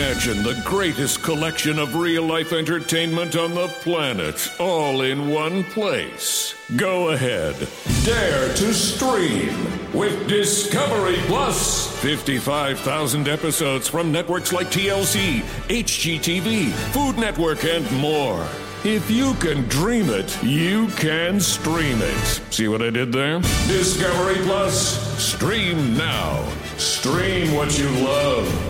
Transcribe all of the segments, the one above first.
Imagine the greatest collection of real life entertainment on the planet, all in one place. Go ahead, dare to stream with Discovery Plus. 55,000 episodes from networks like TLC, HGTV, Food Network, and more. If you can dream it, you can stream it. See what I did there? Discovery Plus. Stream now. Stream what you love.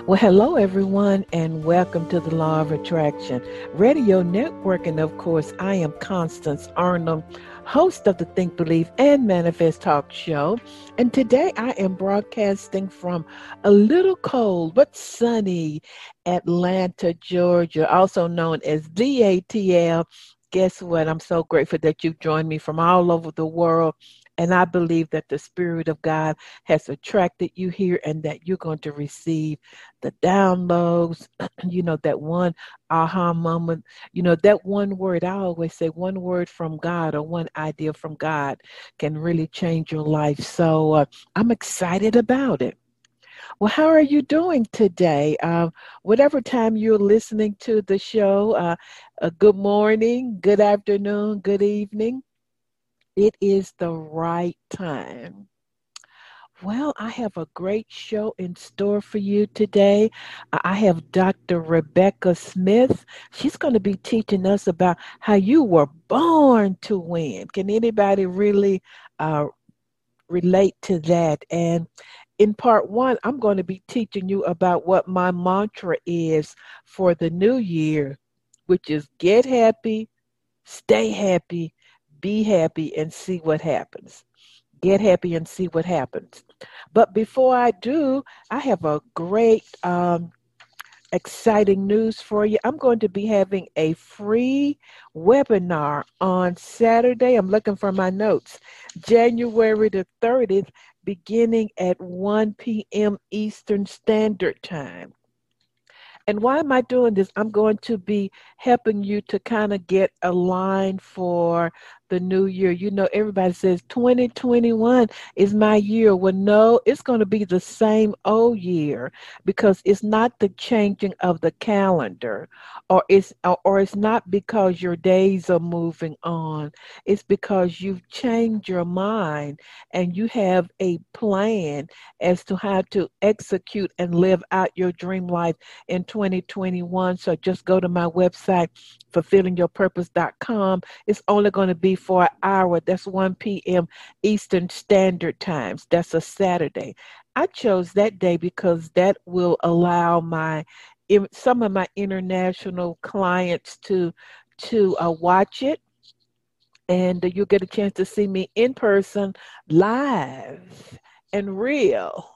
Well, hello, everyone, and welcome to the Law of Attraction Radio Network. And of course, I am Constance Arnold, host of the Think, Believe, and Manifest Talk Show. And today I am broadcasting from a little cold but sunny Atlanta, Georgia, also known as DATL. Guess what? I'm so grateful that you've joined me from all over the world and I believe that the Spirit of God has attracted you here and that you're going to receive the downloads, you know, that one aha moment, you know, that one word. I always say one word from God or one idea from God can really change your life. So uh, I'm excited about it. Well, how are you doing today? Uh, whatever time you're listening to the show, uh, uh, good morning, good afternoon, good evening it is the right time. Well, I have a great show in store for you today. I have Dr. Rebekah Smith. She's going to be teaching us about how you were born to win. Can anybody really uh, relate to that? And in part one, I'm going to be teaching you about what my mantra is for the new year, which is get happy, stay happy, be happy and see what happens. Get happy and see what happens. But before I do, I have a great, um, exciting news for you. I'm going to be having a free webinar on Saturday. I'm looking for my notes. January the 30th, beginning at 1 p.m. Eastern Standard Time. And why am I doing this? I'm going to be helping you to kind of get a line for the new year. You know, everybody says 2021 is my year. Well, no, it's going to be the same old year because it's not the changing of the calendar or it's or it's not because your days are moving on. It's because you've changed your mind and you have a plan as to how to execute and live out your dream life in 2021. So just go to my website fulfillingyourpurpose.com. It's only going to be for an hour. That's 1 p.m. Eastern Standard Times. That's a Saturday. I chose that day because that will allow my some of my international clients to to uh, watch it and you'll get a chance to see me in person live and real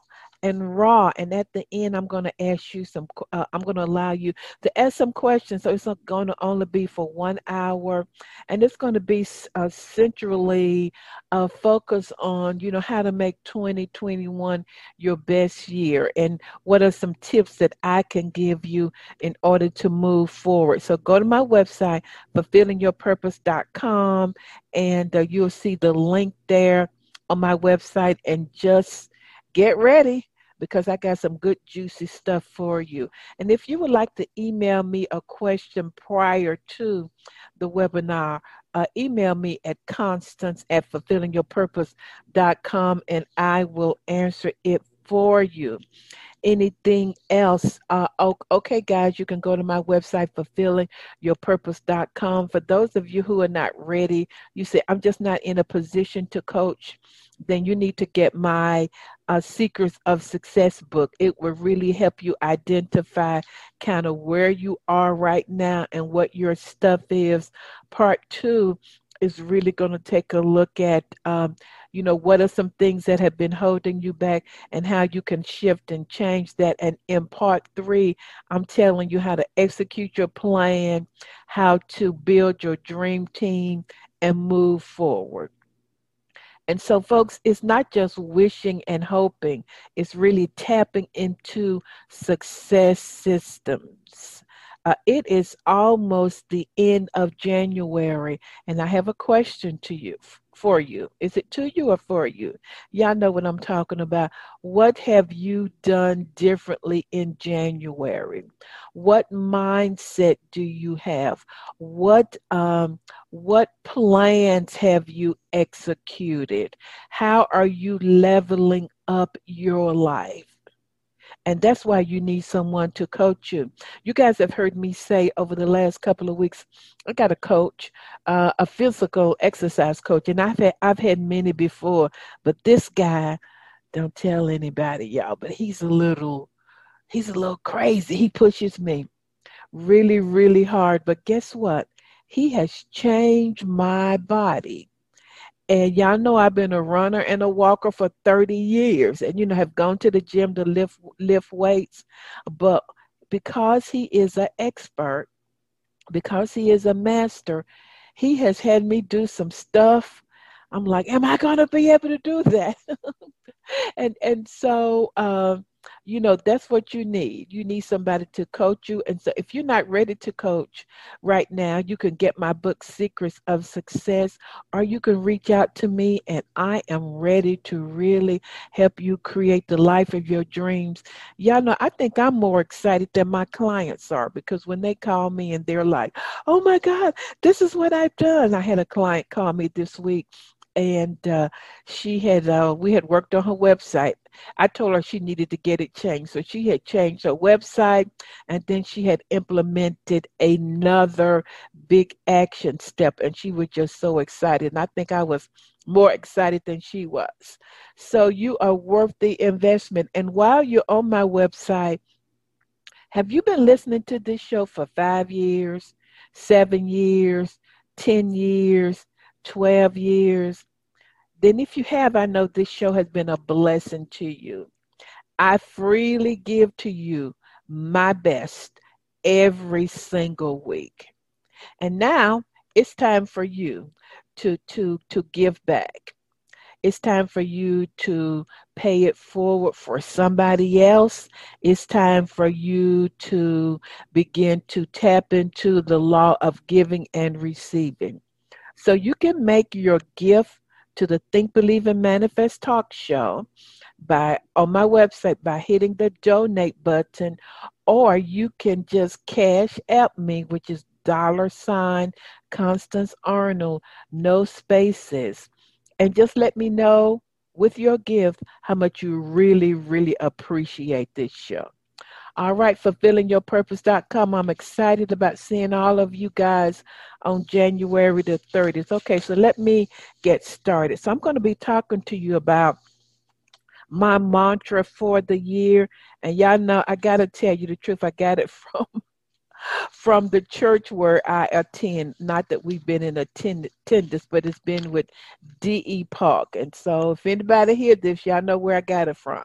and raw. And at the end, I'm going to ask you some, uh, I'm going to allow you to ask some questions. So it's going to only be for one hour. And it's going to be uh, centrally uh, focused on, you know, how to make 2021 your best year and what are some tips that I can give you in order to move forward. So go to my website, fulfillingyourpurpose.com, and uh, you'll see the link there on my website and just get ready because I got some good, juicy stuff for you. And if you would like to email me a question prior to the webinar, uh, email me at constance at fulfillingyourpurpose.com and I will answer it for you anything else, uh, okay, guys, you can go to my website, fulfillingyourpurpose.com. For those of you who are not ready, you say, I'm just not in a position to coach, then you need to get my uh, Secrets of Success book. It will really help you identify kind of where you are right now and what your stuff is. Part two is really going to take a look at um, you know, what are some things that have been holding you back and how you can shift and change that. And in part three, I'm telling you how to execute your plan, how to build your dream team, and move forward. And so, folks, it's not just wishing and hoping, it's really tapping into success systems. Uh, it is almost the end of January, and I have a question to you for you. Is it to you or for you? Y'all know what I'm talking about. What have you done differently in January? What mindset do you have? What um, what plans have you executed? How are you leveling up your life? And that's why you need someone to coach you. You guys have heard me say over the last couple of weeks, I got a coach, uh, a physical exercise coach, and I've had I've had many before, but this guy, don't tell anybody, y'all, but he's a little he's a little crazy. He pushes me really, really hard. But guess what? He has changed my body. And y'all know I've been a runner and a walker for 30 years and, you know, have gone to the gym to lift, lift weights. But because he is an expert, because he is a master, he has had me do some stuff. I'm like, am I going to be able to do that? and and so uh, you know that's what you need. You need somebody to coach you. And so if you're not ready to coach right now you can get my book secrets of success or you can reach out to me and i am ready to really help you create the life of your dreams. Y'all know i think i'm more excited than my clients are because when they call me and they're like oh my god this is what i've done. I had a client call me this week and uh, she had uh, we had worked on her website. I told her she needed to get it changed so she had changed her website and then she had implemented another big action step and she was just so excited and i think i was more excited than she was. So you are worth the investment and while you're on my website have you been listening to this show for five years seven years ten years 12 years, then if you have, I know this show has been a blessing to you. I freely give to you my best every single week. And now it's time for you to to to give back. It's time for you to pay it forward for somebody else. It's time for you to begin to tap into the law of giving and receiving. So you can make your gift to the Think, Believe, and Manifest talk show by on my website by hitting the donate button, or you can just cash app me, which is dollar sign Constance Arnold, no spaces, and just let me know with your gift how much you really, really appreciate this show. All right, fulfillingyourpurpose.com. I'm excited about seeing all of you guys on January the 30th. Okay, so let me get started. So I'm going to be talking to you about my mantra for the year. And y'all know I got to tell you the truth. I got it from from the church where I attend. Not that we've been in attendance, but it's been with D.E. Park. And so if anybody hear this, y'all know where I got it from.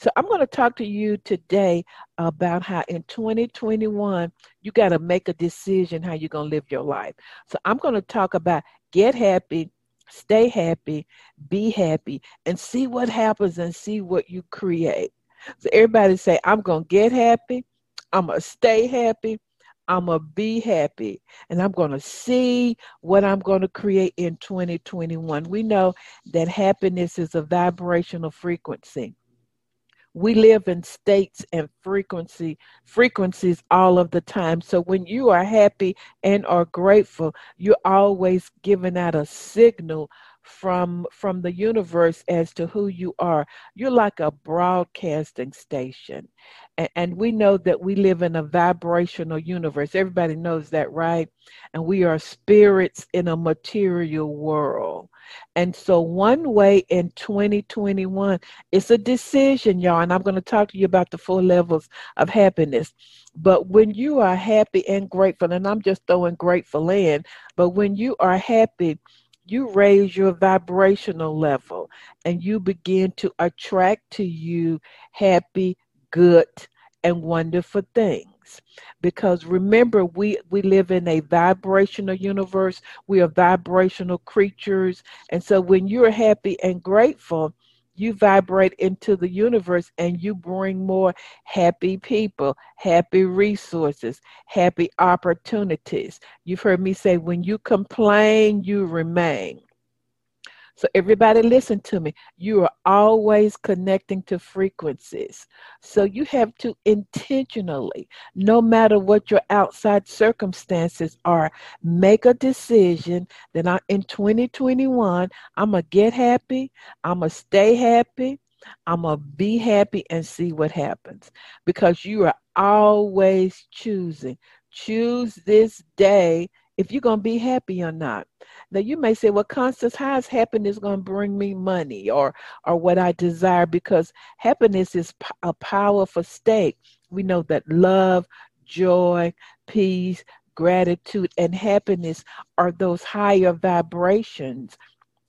So I'm going to talk to you today about how in 2021 you got to make a decision how you're going to live your life. So I'm going to talk about get happy, stay happy, be happy, and see what happens and see what you create. So everybody say, I'm going to get happy, I'm going to stay happy, I'm going to be happy, and I'm going to see what I'm going to create in 2021. We know that happiness is a vibrational frequency we live in states and frequency frequencies all of the time. So when you are happy and are grateful you're always giving out a signal from from the universe as to who you are. You're like a broadcasting station. And, and we know that we live in a vibrational universe. Everybody knows that right? And we are spirits in a material world and so, one way in 2021, it's a decision, y'all. And I'm going to talk to you about the four levels of happiness. But when you are happy and grateful, and I'm just throwing grateful in, but when you are happy, you raise your vibrational level and you begin to attract to you happy, good, and wonderful things because remember we we live in a vibrational universe we are vibrational creatures and so when you're happy and grateful you vibrate into the universe and you bring more happy people, happy resources, happy opportunities. You've heard me say, when you complain, you remain. So, everybody, listen to me. You are always connecting to frequencies. So, you have to intentionally, no matter what your outside circumstances are, make a decision that I, in 2021, I'm going to get happy, I'm going to stay happy, I'm going to be happy and see what happens because you are always choosing. Choose this day if you're going to be happy or not. Now you may say, well, Constance, how is happiness going to bring me money or or what I desire? Because happiness is a powerful state. We know that love, joy, peace, gratitude, and happiness are those higher vibrations.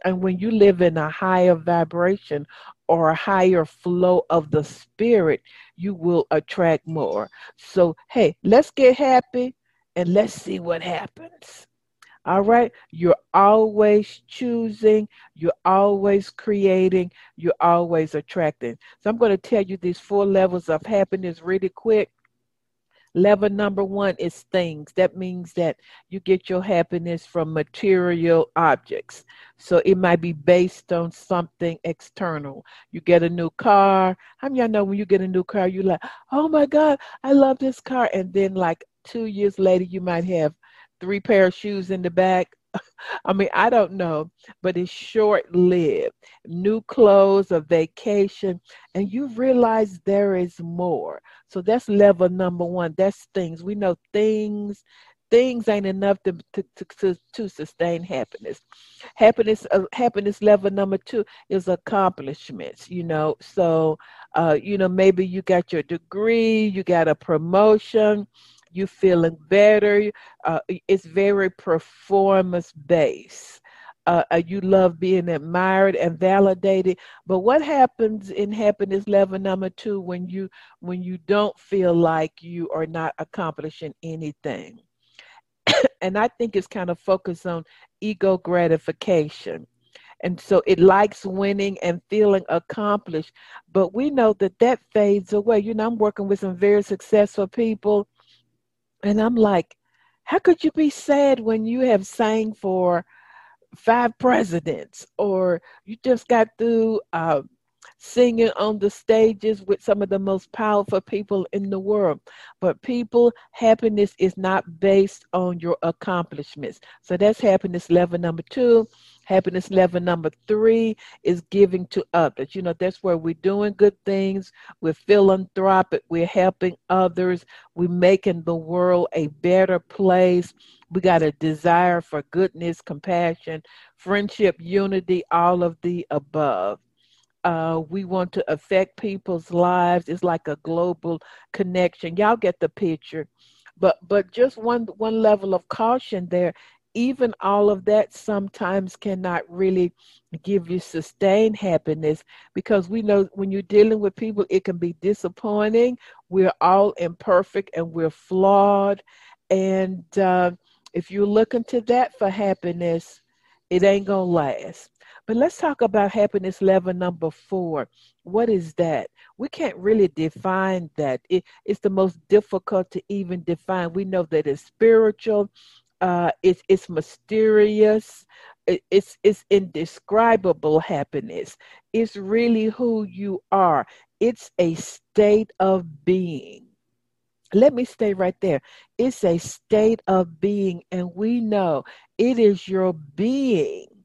And when you live in a higher vibration or a higher flow of the spirit, you will attract more. So, hey, let's get happy and let's see what happens. All right. You're always choosing, you're always creating, you're always attracting. So I'm going to tell you these four levels of happiness really quick. Level number one is things. That means that you get your happiness from material objects. So it might be based on something external. You get a new car. How many y'all know when you get a new car, you're like, oh my God, I love this car. And then like two years later, you might have three pair of shoes in the back. I mean, I don't know, but it's short lived. New clothes, a vacation, and you realize there is more. So that's level number one. That's things. We know things. Things ain't enough to to, to, to sustain happiness. Happiness uh, happiness level number two is accomplishments. You know, so uh, you know maybe you got your degree, you got a promotion, you feeling better. Uh, it's very performance based. Uh, uh, you love being admired and validated. But what happens in happiness level number two when you when you don't feel like you are not accomplishing anything? and I think it's kind of focused on ego gratification. And so it likes winning and feeling accomplished. But we know that that fades away. You know, I'm working with some very successful people and I'm like, how could you be sad when you have sang for five presidents or you just got through uh, singing on the stages with some of the most powerful people in the world. But people, happiness is not based on your accomplishments. So that's happiness level number two. Happiness level number three is giving to others. You know, that's where we're doing good things, we're philanthropic, we're helping others, we're making the world a better place. We got a desire for goodness, compassion, friendship, unity, all of the above uh, we want to affect people's lives. It's like a global connection. Y'all get the picture. But but just one one level of caution there. Even all of that sometimes cannot really give you sustained happiness because we know when you're dealing with people, it can be disappointing. We're all imperfect and we're flawed. And uh, if you're looking to that for happiness, it ain't gonna last. But let's talk about happiness level number four. What is that? We can't really define that. It, it's the most difficult to even define. We know that it's spiritual, uh, it's, it's mysterious, it, it's, it's indescribable happiness. It's really who you are, it's a state of being let me stay right there. It's a state of being, and we know it is your being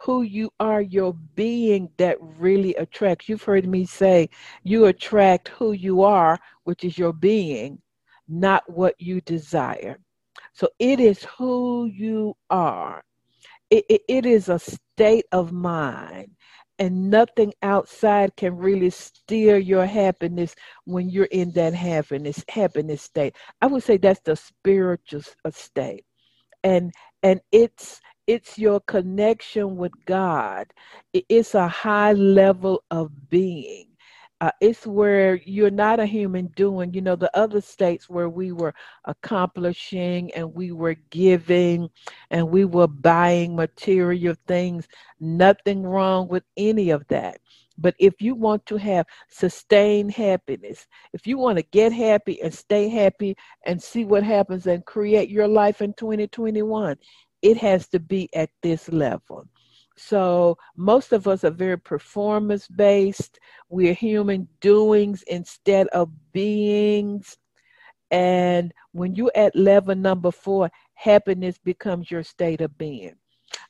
who you are, your being that really attracts. You've heard me say you attract who you are, which is your being, not what you desire. So it is who you are. It, it, it is a state of mind, and nothing outside can really steer your happiness when you're in that happiness happiness state. I would say that's the spiritual state, and and it's it's your connection with God. It's a high level of being. Uh, it's where you're not a human doing. You know, the other states where we were accomplishing and we were giving and we were buying material things, nothing wrong with any of that. But if you want to have sustained happiness, if you want to get happy and stay happy and see what happens and create your life in 2021, it has to be at this level. So most of us are very performance based. We're human doings instead of beings. And when you're at level number four, happiness becomes your state of being.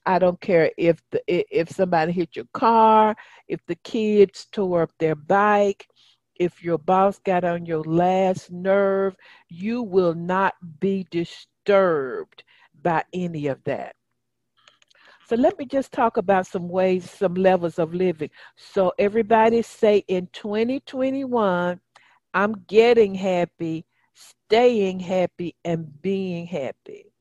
I don't care if the if somebody hit your car, if the kids tore up their bike, if your boss got on your last nerve, you will not be disturbed by any of that. So let me just talk about some ways, some levels of living. So everybody say in 2021, I'm getting happy, staying happy, and being happy.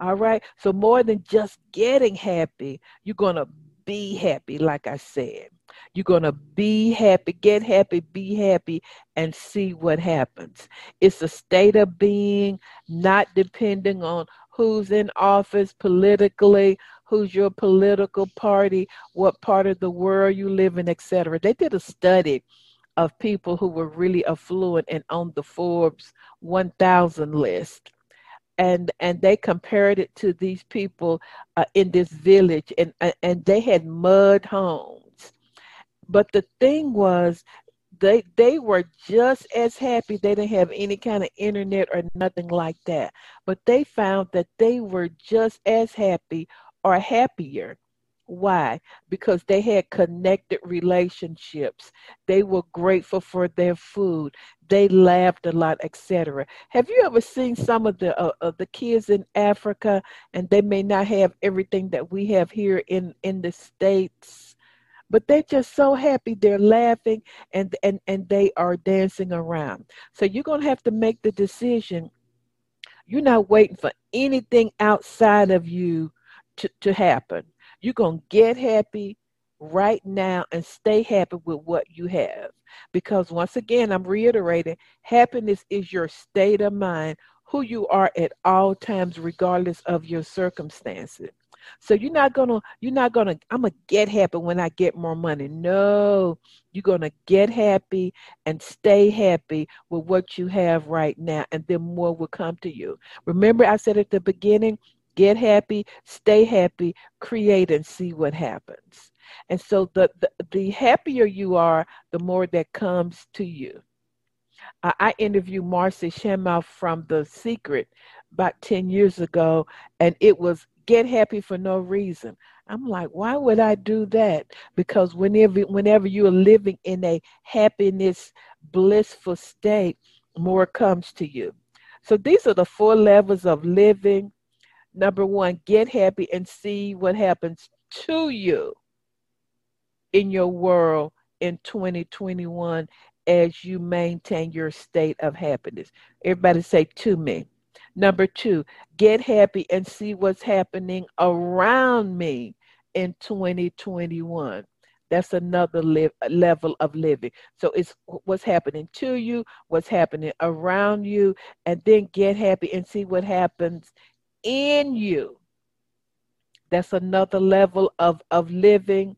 All right. So more than just getting happy, you're going to be happy, like I said. You're going to be happy, get happy, be happy, and see what happens. It's a state of being, not depending on who's in office politically, who's your political party, what part of the world you live in, etc. They did a study of people who were really affluent and on the Forbes 1000 list and and they compared it to these people uh, in this village and and they had mud homes but the thing was they they were just as happy they didn't have any kind of internet or nothing like that but they found that they were just as happy or happier why? Because they had connected relationships. They were grateful for their food. They laughed a lot, etc. Have you ever seen some of the uh, of the kids in Africa, and they may not have everything that we have here in in the states? But they're just so happy they're laughing and and and they are dancing around so you're going to have to make the decision you're not waiting for anything outside of you to, to happen you're going to get happy right now and stay happy with what you have. Because once again, I'm reiterating happiness is your state of mind, who you are at all times, regardless of your circumstances. So you're not gonna, you're not gonna, I'm gonna get happy when I get more money. No, you're gonna get happy and stay happy with what you have right now, and then more will come to you. Remember, I said at the beginning, get happy, stay happy, create and see what happens. And so the, the, the happier you are, the more that comes to you. Uh, I interviewed Marcy Shimoff from The Secret about 10 years ago, and it was get happy for no reason. I'm like, why would I do that? Because whenever whenever you are living in a happiness, blissful state, more comes to you. So these are the four levels of living Number one, get happy and see what happens to you in your world in 2021 as you maintain your state of happiness. Everybody say to me. Number two, get happy and see what's happening around me in 2021. That's another live, level of living. So it's what's happening to you, what's happening around you, and then get happy and see what happens in you. That's another level of, of living.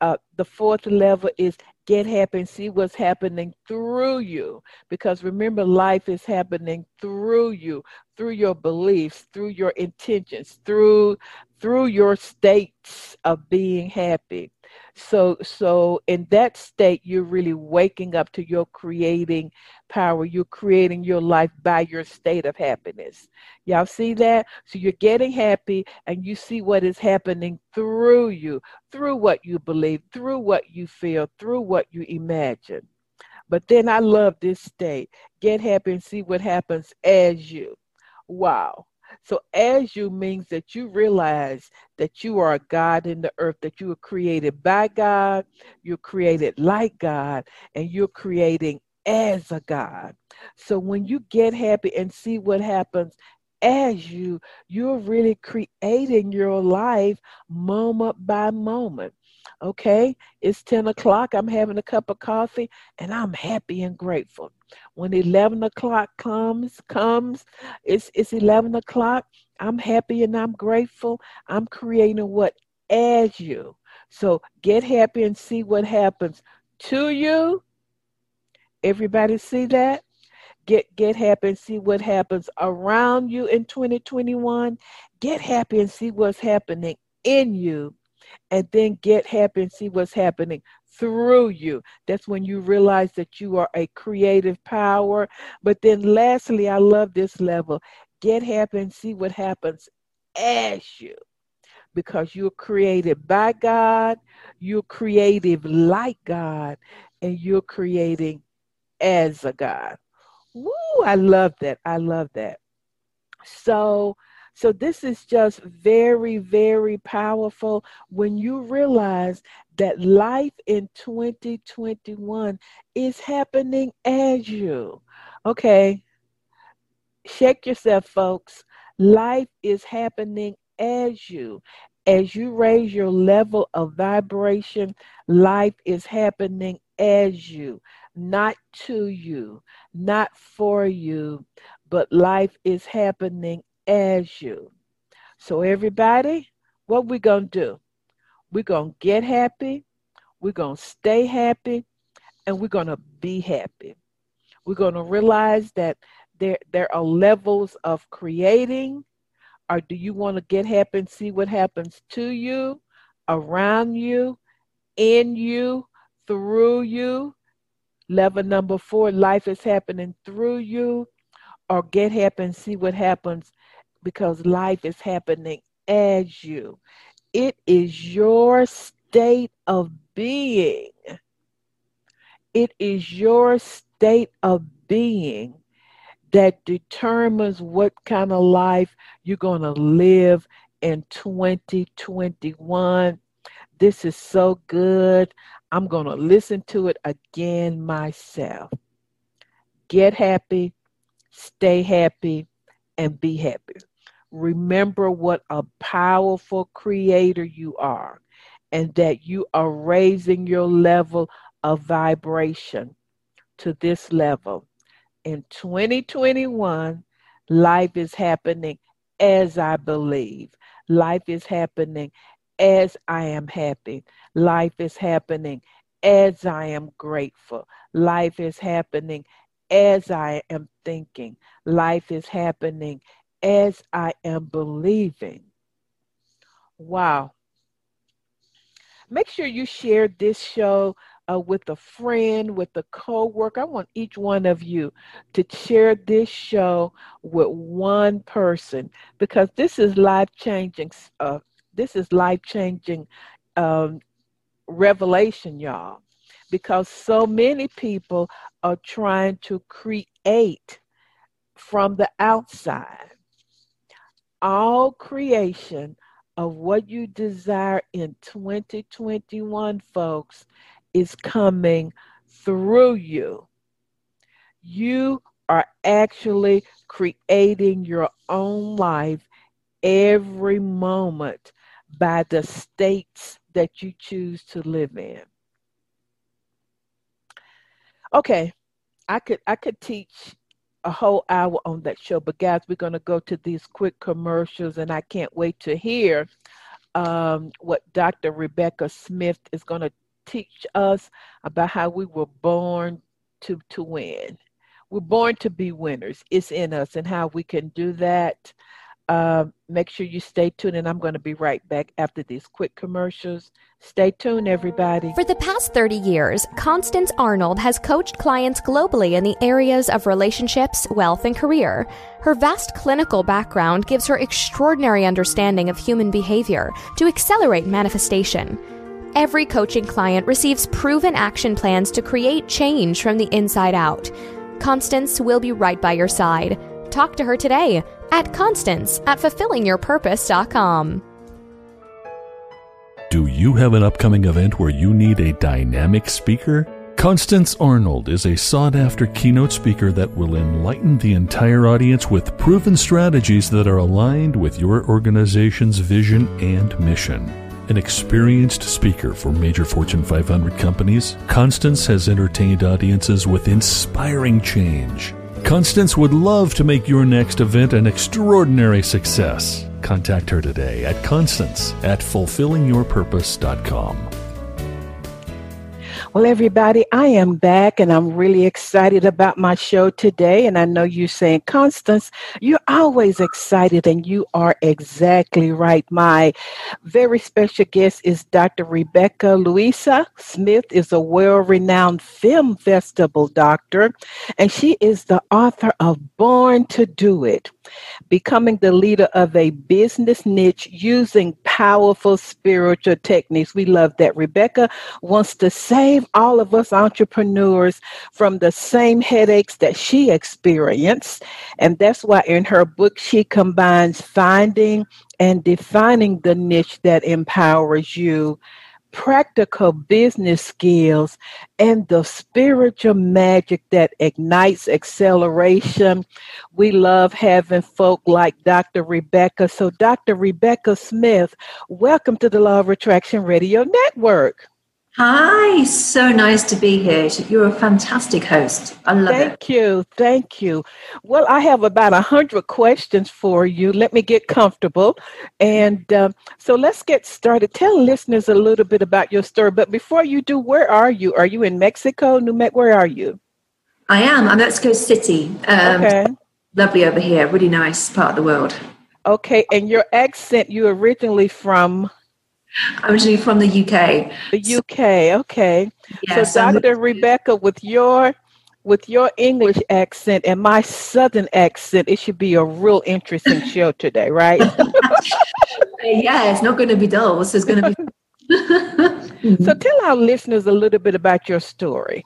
Uh, the fourth level is get happy see what's happening through you. Because remember, life is happening through you, through your beliefs, through your intentions, through through your states of being happy. So so in that state you're really waking up to your creating power. You're creating your life by your state of happiness. Y'all see that? So you're getting happy and you see what is happening through you, through what you believe, through what you feel, through what you imagine. But then I love this state. Get happy and see what happens as you. Wow. So, as you means that you realize that you are a God in the earth, that you were created by God, you're created like God, and you're creating as a God. So, when you get happy and see what happens as you, you're really creating your life moment by moment. Okay, it's 10 o'clock. I'm having a cup of coffee and I'm happy and grateful. When 11 o'clock comes, comes, it's, it's 11 o'clock. I'm happy and I'm grateful. I'm creating what as you. So get happy and see what happens to you. Everybody see that? Get get happy and see what happens around you in 2021. Get happy and see what's happening in you. And then get happy and see what's happening through you. That's when you realize that you are a creative power. But then, lastly, I love this level get happy and see what happens as you. Because you're created by God, you're creative like God, and you're creating as a God. Woo, I love that. I love that. So, so this is just very, very powerful when you realize that life in 2021 is happening as you. Okay. Shake yourself, folks. Life is happening as you. As you raise your level of vibration, life is happening as you, not to you, not for you, but life is happening as you. So, everybody, what we going to do? We're going to get happy, we're going to stay happy, and we're going to be happy. We're going to realize that there, there are levels of creating, or do you want to get happy and see what happens to you, around you, in you, through you? Level number four, life is happening through you, or get happy and see what happens because life is happening as you. It is your state of being. It is your state of being that determines what kind of life you're going to live in 2021. This is so good. I'm going to listen to it again myself. Get happy, stay happy, and be happy remember what a powerful creator you are and that you are raising your level of vibration to this level. In 2021, life is happening as I believe. Life is happening as I am happy. Life is happening as I am grateful. Life is happening as I am thinking. Life is happening as I am believing. Wow. Make sure you share this show uh, with a friend, with a coworker. I want each one of you to share this show with one person because this is life changing. Uh, this is life changing um, revelation, y'all. Because so many people are trying to create from the outside all creation of what you desire in 2021, folks, is coming through you. You are actually creating your own life every moment by the states that you choose to live in. Okay, I could I could teach a whole hour on that show. But guys, we're going to go to these quick commercials, and I can't wait to hear um, what Dr. Rebekah Smith is going to teach us about how we were born to to win. We're born to be winners. It's in us, and how we can do that. Uh, make sure you stay tuned, and I'm going to be right back after these quick commercials. Stay tuned, everybody. For the past 30 years, Constance Arnold has coached clients globally in the areas of relationships, wealth, and career. Her vast clinical background gives her extraordinary understanding of human behavior to accelerate manifestation. Every coaching client receives proven action plans to create change from the inside out. Constance will be right by your side. Talk to her today at Constance at fulfillingyourpurpose.com. Do you have an upcoming event where you need a dynamic speaker? Constance Arnold is a sought after keynote speaker that will enlighten the entire audience with proven strategies that are aligned with your organization's vision and mission. An experienced speaker for major Fortune 500 companies, Constance has entertained audiences with inspiring change. Constance would love to make your next event an extraordinary success. Contact her today at constance at fulfillingyourpurpose.com. Well, everybody, I am back and I'm really excited about my show today. And I know you're saying, Constance, you're always excited, and you are exactly right. My very special guest is Dr. Rebekah Louisa Smith, is a well-renowned film festival doctor, and she is the author of Born to Do It becoming the leader of a business niche using powerful spiritual techniques. We love that. Rebekah wants to save all of us entrepreneurs from the same headaches that she experienced. And that's why in her book, she combines finding and defining the niche that empowers you practical business skills, and the spiritual magic that ignites acceleration. We love having folk like Dr. Rebekah. So, Dr. Rebekah Smith, welcome to the Law of Attraction Radio Network. Hi, so nice to be here. You're a fantastic host. I love thank it. Thank you. Thank you. Well, I have about a hundred questions for you. Let me get comfortable. And uh, so let's get started. Tell listeners a little bit about your story. But before you do, where are you? Are you in Mexico, New Mexico? Where are you? I am. I'm Mexico City. Um, okay. Lovely over here. Really nice part of the world. Okay. And your accent, you originally from? I'm originally from the UK. The UK, okay. Yes, so Dr. Rebekah, with your with your English accent and my Southern accent, it should be a real interesting show today, right? yeah, it's not going to be dull. So it's going to be. so tell our listeners a little bit about your story.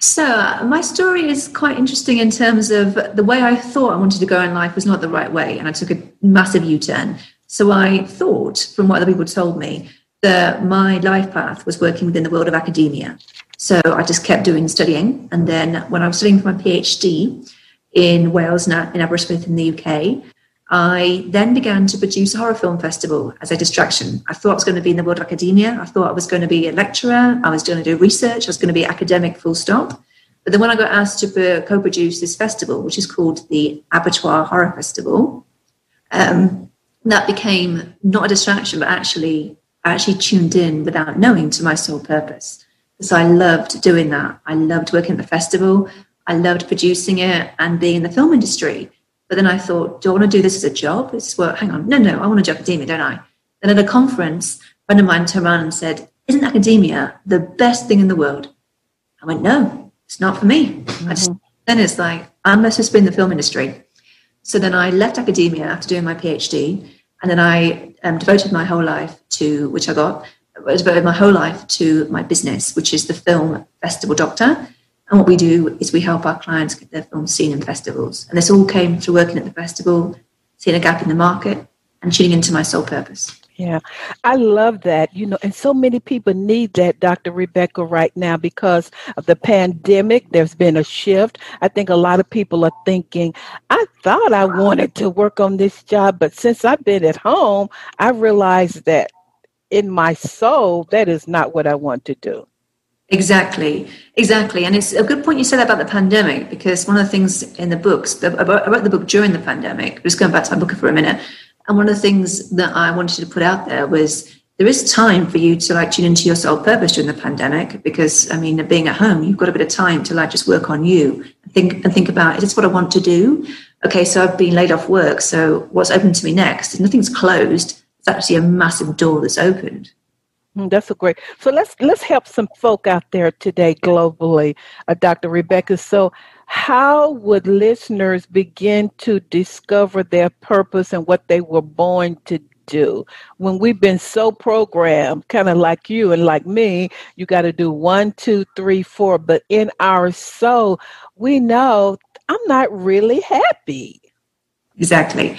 So, uh, my story is quite interesting in terms of the way I thought I wanted to go in life was not the right way, and I took a massive U turn. So I thought, from what other people told me, that my life path was working within the world of academia. So I just kept doing studying. And then when I was studying for my PhD in Wales, in Aberystwyth in the UK, I then began to produce a horror film festival as a distraction. I thought I was going to be in the world of academia. I thought I was going to be a lecturer. I was going to do research. I was going to be academic, full stop. But then when I got asked to co produce this festival, which is called the Abertoir Horror Festival, um, that became not a distraction, but actually, I actually tuned in without knowing to my sole purpose. So I loved doing that. I loved working at the festival. I loved producing it and being in the film industry. But then I thought, do I want to do this as a job? It's well, hang on, no, no, I want to do academia, don't I? Then at a conference, a friend of mine turned around and said, Isn't academia the best thing in the world? I went, No, it's not for me. Mm-hmm. Just, then it's like, I must have been in the film industry. So then I left academia after doing my PhD and then I um, devoted my whole life to, which I got, I devoted my whole life to my business, which is the Film Festival Doctor. And what we do is we help our clients get their films seen in festivals. And this all came through working at the festival, seeing a gap in the market, and tuning into my sole purpose. Yeah, I love that. You know, and so many people need that, Dr. Rebekah, right now because of the pandemic. There's been a shift. I think a lot of people are thinking, I thought I wanted to work on this job, but since I've been at home, I realized that in my soul, that is not what I want to do. Exactly, exactly. And it's a good point you said about the pandemic because one of the things in the books, I wrote the book during the pandemic, just going back to my book for a minute and one of the things that I wanted to put out there was there is time for you to like tune into your soul purpose during the pandemic because I mean being at home you've got a bit of time to like just work on you and think and think about is this what I want to do? Okay so I've been laid off work so what's open to me next? Nothing's closed it's actually a massive door that's opened. Mm, that's a great so let's let's help some folk out there today globally uh, Dr. Rebekah. So how would listeners begin to discover their purpose and what they were born to do when we've been so programmed kind of like you and like me you got to do one two three four but in our soul we know i'm not really happy Exactly.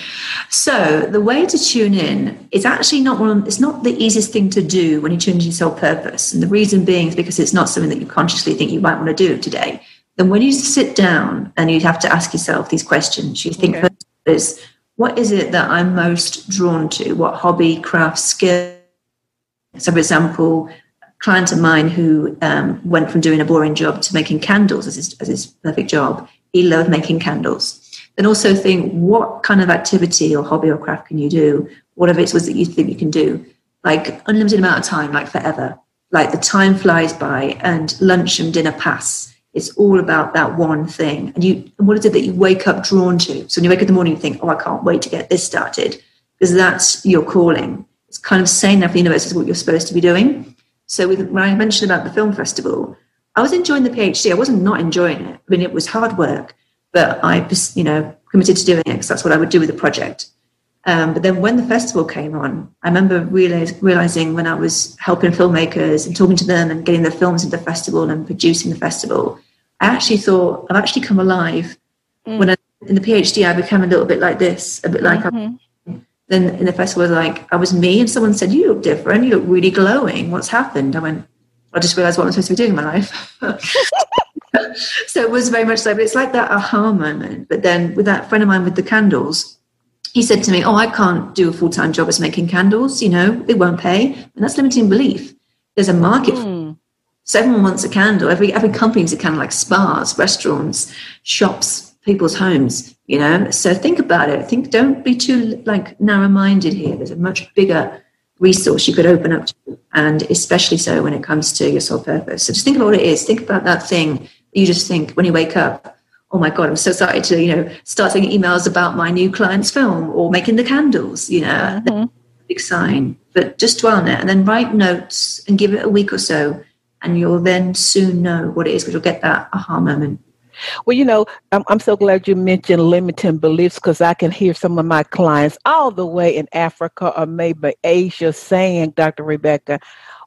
So the way to tune in is actually not one. It's not the easiest thing to do when you tune into your soul purpose, and the reason being is because it's not something that you consciously think you might want to do today. Then when you sit down and you have to ask yourself these questions, you think okay. is what is it that I'm most drawn to? What hobby, craft, skill? So, for example, a client of mine who um, went from doing a boring job to making candles as his, as his perfect job. He loved making candles then also think what kind of activity or hobby or craft can you do? Whatever it was that you think you can do, like unlimited amount of time, like forever. Like the time flies by and lunch and dinner pass. It's all about that one thing. And you, what is it that you wake up drawn to? So when you wake up in the morning, you think, oh, I can't wait to get this started because that's your calling. It's kind of saying that for the universe is what you're supposed to be doing. So with, when I mentioned about the film festival, I was enjoying the PhD. I wasn't not enjoying it. I mean, it was hard work, but I, you know, committed to doing it because that's what I would do with the project. Um, but then when the festival came on, I remember realize, realizing when I was helping filmmakers and talking to them and getting their films into the festival and producing the festival, I actually thought I've actually come alive. Mm. When I, in the PhD, I became a little bit like this, a bit like. Mm-hmm. Then in the festival, like I was me, and someone said, "You look different. You look really glowing. What's happened?" I went, "I just realized what I'm supposed to be doing in my life." so it was very much so, but it's like that aha moment. But then with that friend of mine with the candles, he said to me, Oh, I can't do a full time job as making candles, you know, it won't pay. And that's limiting belief. There's a market mm. Seven wants a candle. Every every company's a candle like spas, restaurants, shops, people's homes, you know. So think about it. Think don't be too like narrow minded here. There's a much bigger resource you could open up to, and especially so when it comes to your soul purpose. So just think about what it is. Think about that thing you just think when you wake up, oh my god, I'm so excited to you know start sending emails about my new client's film or making the candles. You know, mm-hmm. big sign. But just dwell on it and then write notes and give it a week or so, and you'll then soon know what it is because you'll get that aha moment. Well, you know, I'm, I'm so glad you mentioned limiting beliefs because I can hear some of my clients all the way in Africa or maybe Asia saying, Dr. Rebekah,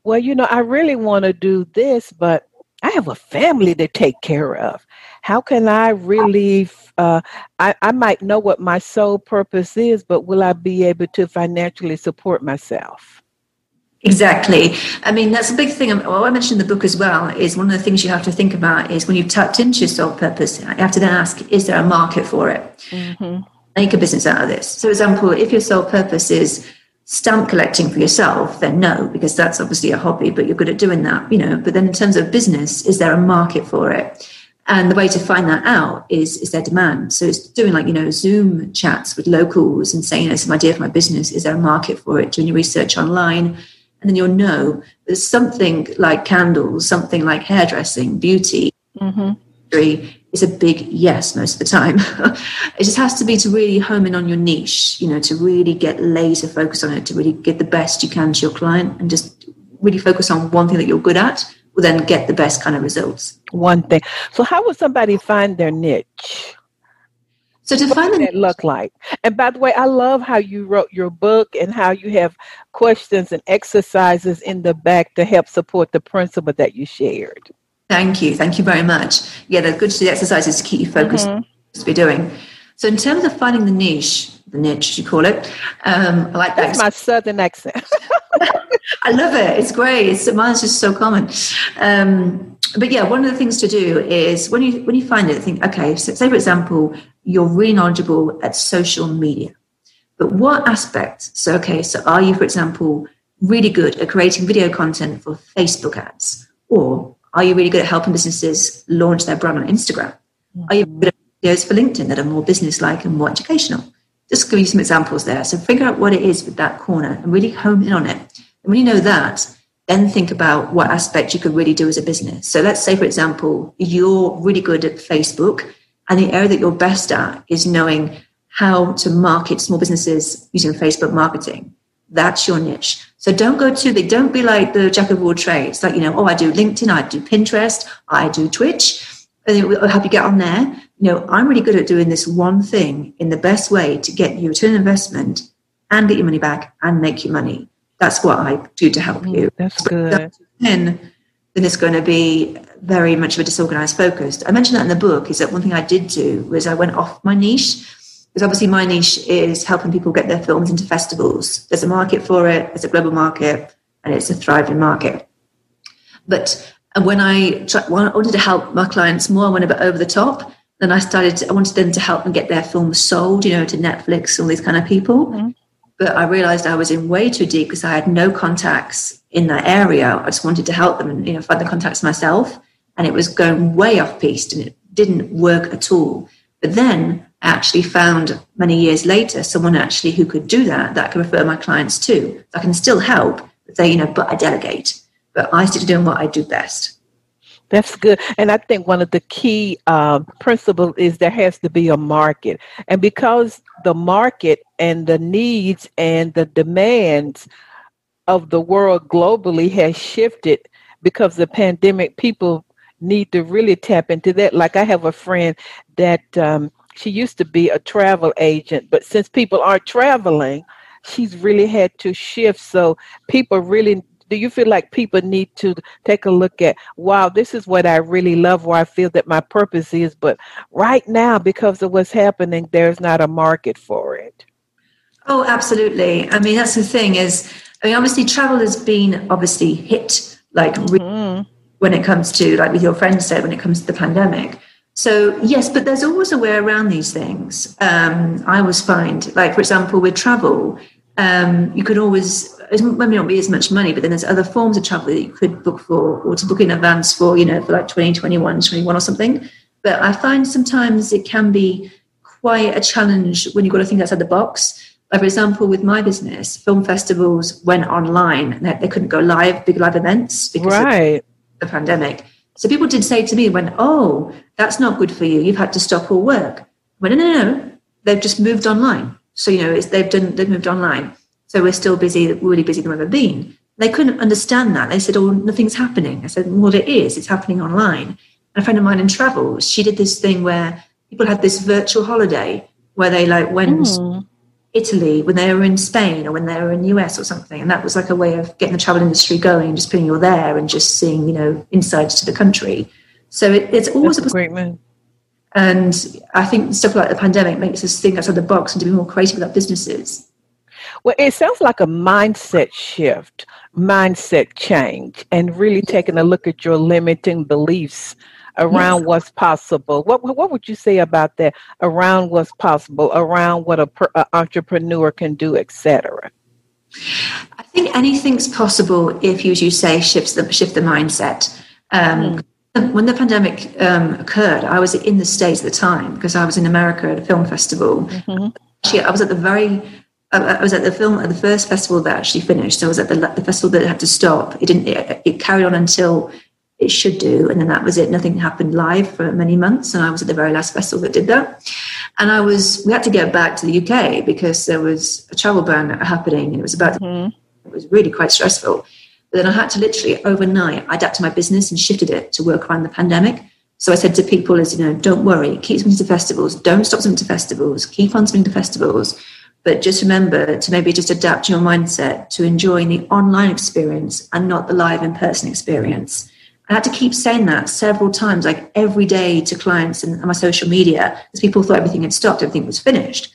well, you know, I really want to do this, but I have a family to take care of. How can I really? Uh, I, I might know what my sole purpose is, but will I be able to financially support myself? Exactly. I mean, that's a big thing. What I mentioned in the book as well is one of the things you have to think about is when you've tapped into your soul purpose, you have to then ask, is there a market for it? Mm-hmm. Make a business out of this. So, for example, if your sole purpose is stamp collecting for yourself, then no, because that's obviously a hobby, but you're good at doing that, you know. But then in terms of business, is there a market for it? And the way to find that out is is there demand. So it's doing like, you know, Zoom chats with locals and saying, you it's an idea for my business. Is there a market for it? Doing your research online. And then you'll know there's something like candles, something like hairdressing, beauty, mm-hmm is a big yes most of the time. it just has to be to really home in on your niche, you know, to really get laser focus on it, to really get the best you can to your client and just really focus on one thing that you're good at will then get the best kind of results. One thing. So how would somebody find their niche? So to what find the it look like. And by the way, I love how you wrote your book and how you have questions and exercises in the back to help support the principle that you shared. Thank you. Thank you very much. Yeah, they're good to do exercises to keep you focused mm-hmm. to be doing. So in terms of finding the niche, the niche you call it, um, I like that. That's my southern accent. I love it. It's great. It's mine's just so common. Um, but yeah, one of the things to do is when you when you find it, think, okay, so say for example, you're really knowledgeable at social media. But what aspect? So okay, so are you, for example, really good at creating video content for Facebook ads? Or are you really good at helping businesses launch their brand on Instagram? Are you good at videos for LinkedIn that are more business-like and more educational? Just give you some examples there. So figure out what it is with that corner and really hone in on it. And when you know that, then think about what aspect you could really do as a business. So let's say, for example, you're really good at Facebook, and the area that you're best at is knowing how to market small businesses using Facebook marketing. That's your niche. So don't go too big. Don't be like the jack of all trades. Like, you know, oh, I do LinkedIn, I do Pinterest, I do Twitch. And it will help you get on there. You know, I'm really good at doing this one thing in the best way to get you return investment and get your money back and make you money. That's what I do to help you. Mm, that's good. Then, then it's going to be very much of a disorganized focus. I mentioned that in the book is that one thing I did do was I went off my niche Because obviously, my niche is helping people get their films into festivals. There's a market for it, there's a global market, and it's a thriving market. But uh, when I wanted to help my clients more, I went a bit over the top. Then I started, to, I wanted them to help them get their films sold, you know, to Netflix, all these kind of people. Mm-hmm. But I realized I was in way too deep because I had no contacts in that area. I just wanted to help them and, you know, find the contacts myself. And it was going way off piste and it didn't work at all. But then I actually found many years later someone actually who could do that, that I can refer my clients to. I can still help, but they, you know, but I delegate. But I stick to doing what I do best. That's good. And I think one of the key uh, principles is there has to be a market. And because the market and the needs and the demands of the world globally has shifted because the pandemic, people need to really tap into that. Like I have a friend that um, she used to be a travel agent, but since people aren't traveling, she's really had to shift. So people really do you feel like people need to take a look at wow this is what i really love where i feel that my purpose is but right now because of what's happening there's not a market for it? Oh absolutely. I mean that's the thing is i mean obviously travel has been obviously hit like mm-hmm. when it comes to like with your friend said when it comes to the pandemic. So yes but there's always a way around these things. Um, i always find like for example with travel um, you could always it may not be as much money, but then there's other forms of travel that you could book for or to book in advance for, you know, for like 2021, 21 or something. But I find sometimes it can be quite a challenge when you've got to think outside the box. Like, for example, with my business, film festivals went online and they, they couldn't go live, big live events because right. of the pandemic. So people did say to me, when, oh, that's not good for you. You've had to stop all work. I went, no, no, no. They've just moved online. So, you know, they've done, they've moved online. So we're still busy, really busy than we've ever been. They couldn't understand that. They said, oh, nothing's happening. I said, well, it is. It's happening online. And a friend of mine in travel, she did this thing where people had this virtual holiday where they like went mm. Italy when they were in Spain or when they were in the US or something. And that was like a way of getting the travel industry going, just putting you there and just seeing, you know, insights to the country. So it, it's always That's a great move. And I think stuff like the pandemic makes us think outside the box and to be more creative with our businesses. Well, it sounds like a mindset shift, mindset change, and really taking a look at your limiting beliefs around yes. what's possible. What what would you say about that? Around what's possible, around what a, a entrepreneur can do, etc. I think anything's possible if you, as you say, shifts the shift the mindset. Um, mm. When the pandemic um, occurred, I was in the States at the time because I was in America at a film festival. Mm-hmm. Actually, I was at the very I was at the film at the first festival that actually finished. So I was at the, the festival that had to stop. It didn't. It, it, carried on until it should do, and then that was it. Nothing happened live for many months, and I was at the very last festival that did that. And I was. We had to get back to the UK because there was a travel ban happening, and it was about. Mm-hmm. It was really quite stressful. But then I had to literally overnight adapt to my business and shifted it to work around the pandemic. So I said to people, "As you know, don't worry, keep coming to festivals. Don't stop coming to festivals. Keep on coming to festivals." But just remember to maybe just adapt your mindset to enjoying the online experience and not the live in person experience. I had to keep saying that several times, like every day to clients and my social media, because people thought everything had stopped, everything was finished,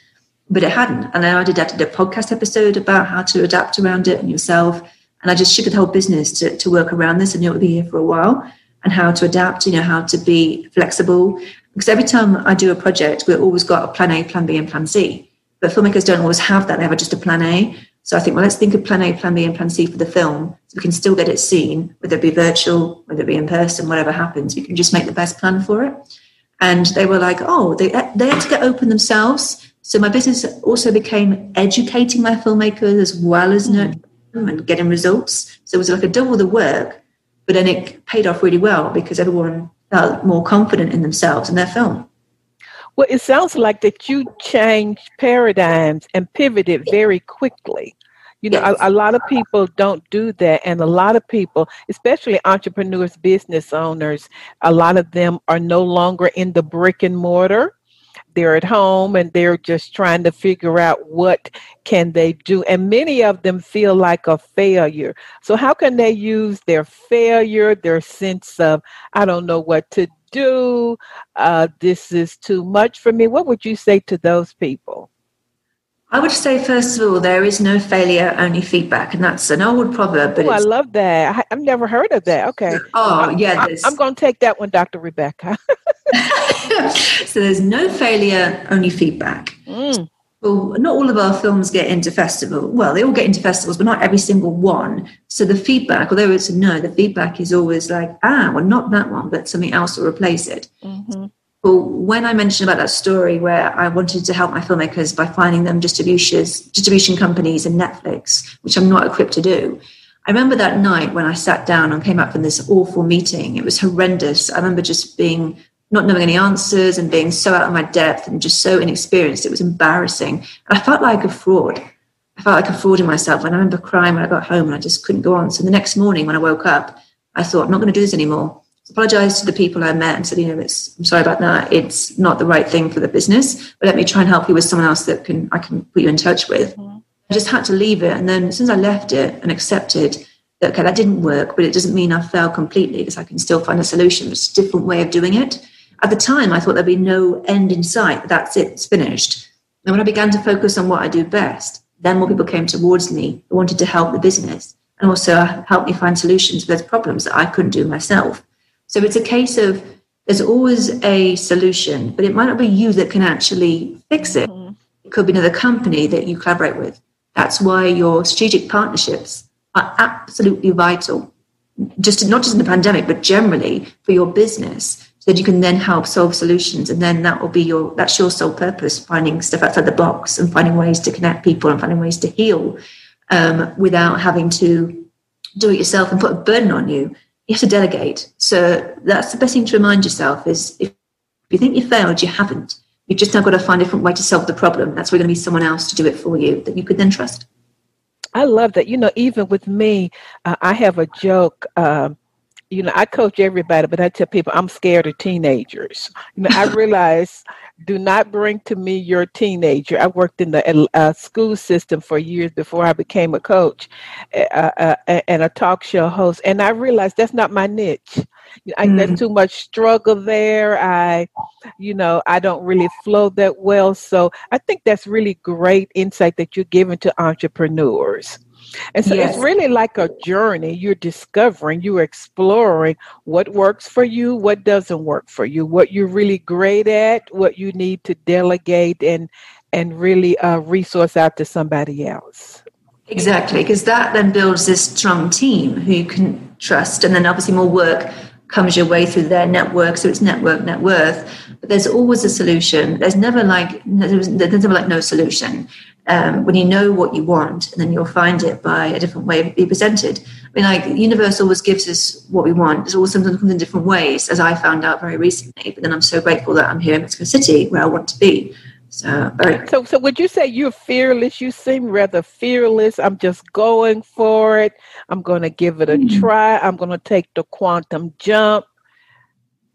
but it hadn't. And then I did, I did a podcast episode about how to adapt around it and yourself. And I just shifted the whole business to, to work around this. and knew it would be here for a while and how to adapt, you know, how to be flexible. Because every time I do a project, we've always got a plan A, plan B, and plan C. But filmmakers don't always have that. They have just a plan A. So I think, well, let's think of plan A, plan B, and plan C for the film. So we can still get it seen, whether it be virtual, whether it be in person, whatever happens. We can just make the best plan for it. And they were like, oh, they, they had to get open themselves. So my business also became educating my filmmakers as well as mm. nurturing them and getting results. So it was like a double the work, but then it paid off really well because everyone felt more confident in themselves and their film. Well, it sounds like that you changed paradigms and pivoted very quickly. You know, yes. a, a, lot of people don't do that. And a lot of people, especially entrepreneurs, business owners, a lot of them are no longer in the brick and mortar. They're at home and they're just trying to figure out what can they do. And many of them feel like a failure. So how can they use their failure their sense of i don't know what to do. Uh, this is too much for me. What would you say to those people I would say, first of all, there is no failure, only feedback. And that's an old proverb. But oh, I love that. I, have never heard of that. Okay. Oh, yeah. I, am going to take that one, Dr. Rebekah. so there's no failure, only feedback. Mm. Well, not all of our films get into festival. Well, they all get into festivals, but not every single one. So the feedback, although it's a no, the feedback is always like, ah, well, not that one, but something else will replace it. Mm-hmm. Well, when I mentioned about that story where I wanted to help my filmmakers by finding them distributions, distribution companies and Netflix, which I'm not equipped to do, I remember that night when I sat down and came up from this awful meeting. It was horrendous. I remember just being not knowing any answers and being so out of my depth and just so inexperienced. It was embarrassing. And I felt like a fraud. I felt like a fraud in myself. And I remember crying when I got home and I just couldn't go on. So the next morning when I woke up, I thought, I'm not going to do this anymore apologized to the people I met and said, you know, it's, I'm sorry about that. It's not the right thing for the business, but let me try and help you with someone else that can, I can put you in touch with. Mm-hmm. I just had to leave it. And then since I left it and accepted that, okay, that didn't work, but it doesn't mean I failed completely because I can still find a solution. It's a different way of doing it. At the time, I thought there'd be no end in sight. That's it. It's finished. And when I began to focus on what I do best, then more people came towards me who wanted to help the business and also help me find solutions for those problems that I couldn't do myself. So it's a case of there's always a solution, but it might not be you that can actually fix it. Mm-hmm. It could be another company that you collaborate with. That's why your strategic partnerships are absolutely vital. Just not just in the pandemic, but generally for your business, so that you can then help solve solutions, and then that will be your that's your sole purpose: finding stuff outside the box and finding ways to connect people and finding ways to heal um, without having to do it yourself and put a burden on you you have to delegate. So that's the best thing to remind yourself is if you think you failed, you haven't. You've just now got to find a different way to solve the problem. That's where going to be someone else to do it for you that you could then trust. I love that. You know, even with me, uh, I have a joke. Um, you know, I coach everybody, but I tell people I'm scared of teenagers. You know, I realize do not bring to me your teenager. I worked in the uh, school system for years before I became a coach uh, uh, and a talk show host, and I realized that's not my niche. I, mm. There's too much struggle there. I, you know, I don't really flow that well. So I think that's really great insight that you're giving to entrepreneurs. And so yes. it's really like a journey. You're discovering, you're exploring what works for you, what doesn't work for you, what you're really great at, what you need to delegate and and really uh, resource out to somebody else. Exactly, because that then builds this strong team who you can trust, and then obviously more work comes your way through their network. So it's network, net worth. But there's always a solution. There's never like there's never like no solution um, when you know what you want, and then you'll find it by a different way of being presented. I mean, like the universe always gives us what we want. It's always something comes in different ways, as I found out very recently. But then I'm so grateful that I'm here in Mexico City, where I want to be. So, very so, so would you say you're fearless? You seem rather fearless. I'm just going for it. I'm going to give it a mm-hmm. try. I'm going to take the quantum jump.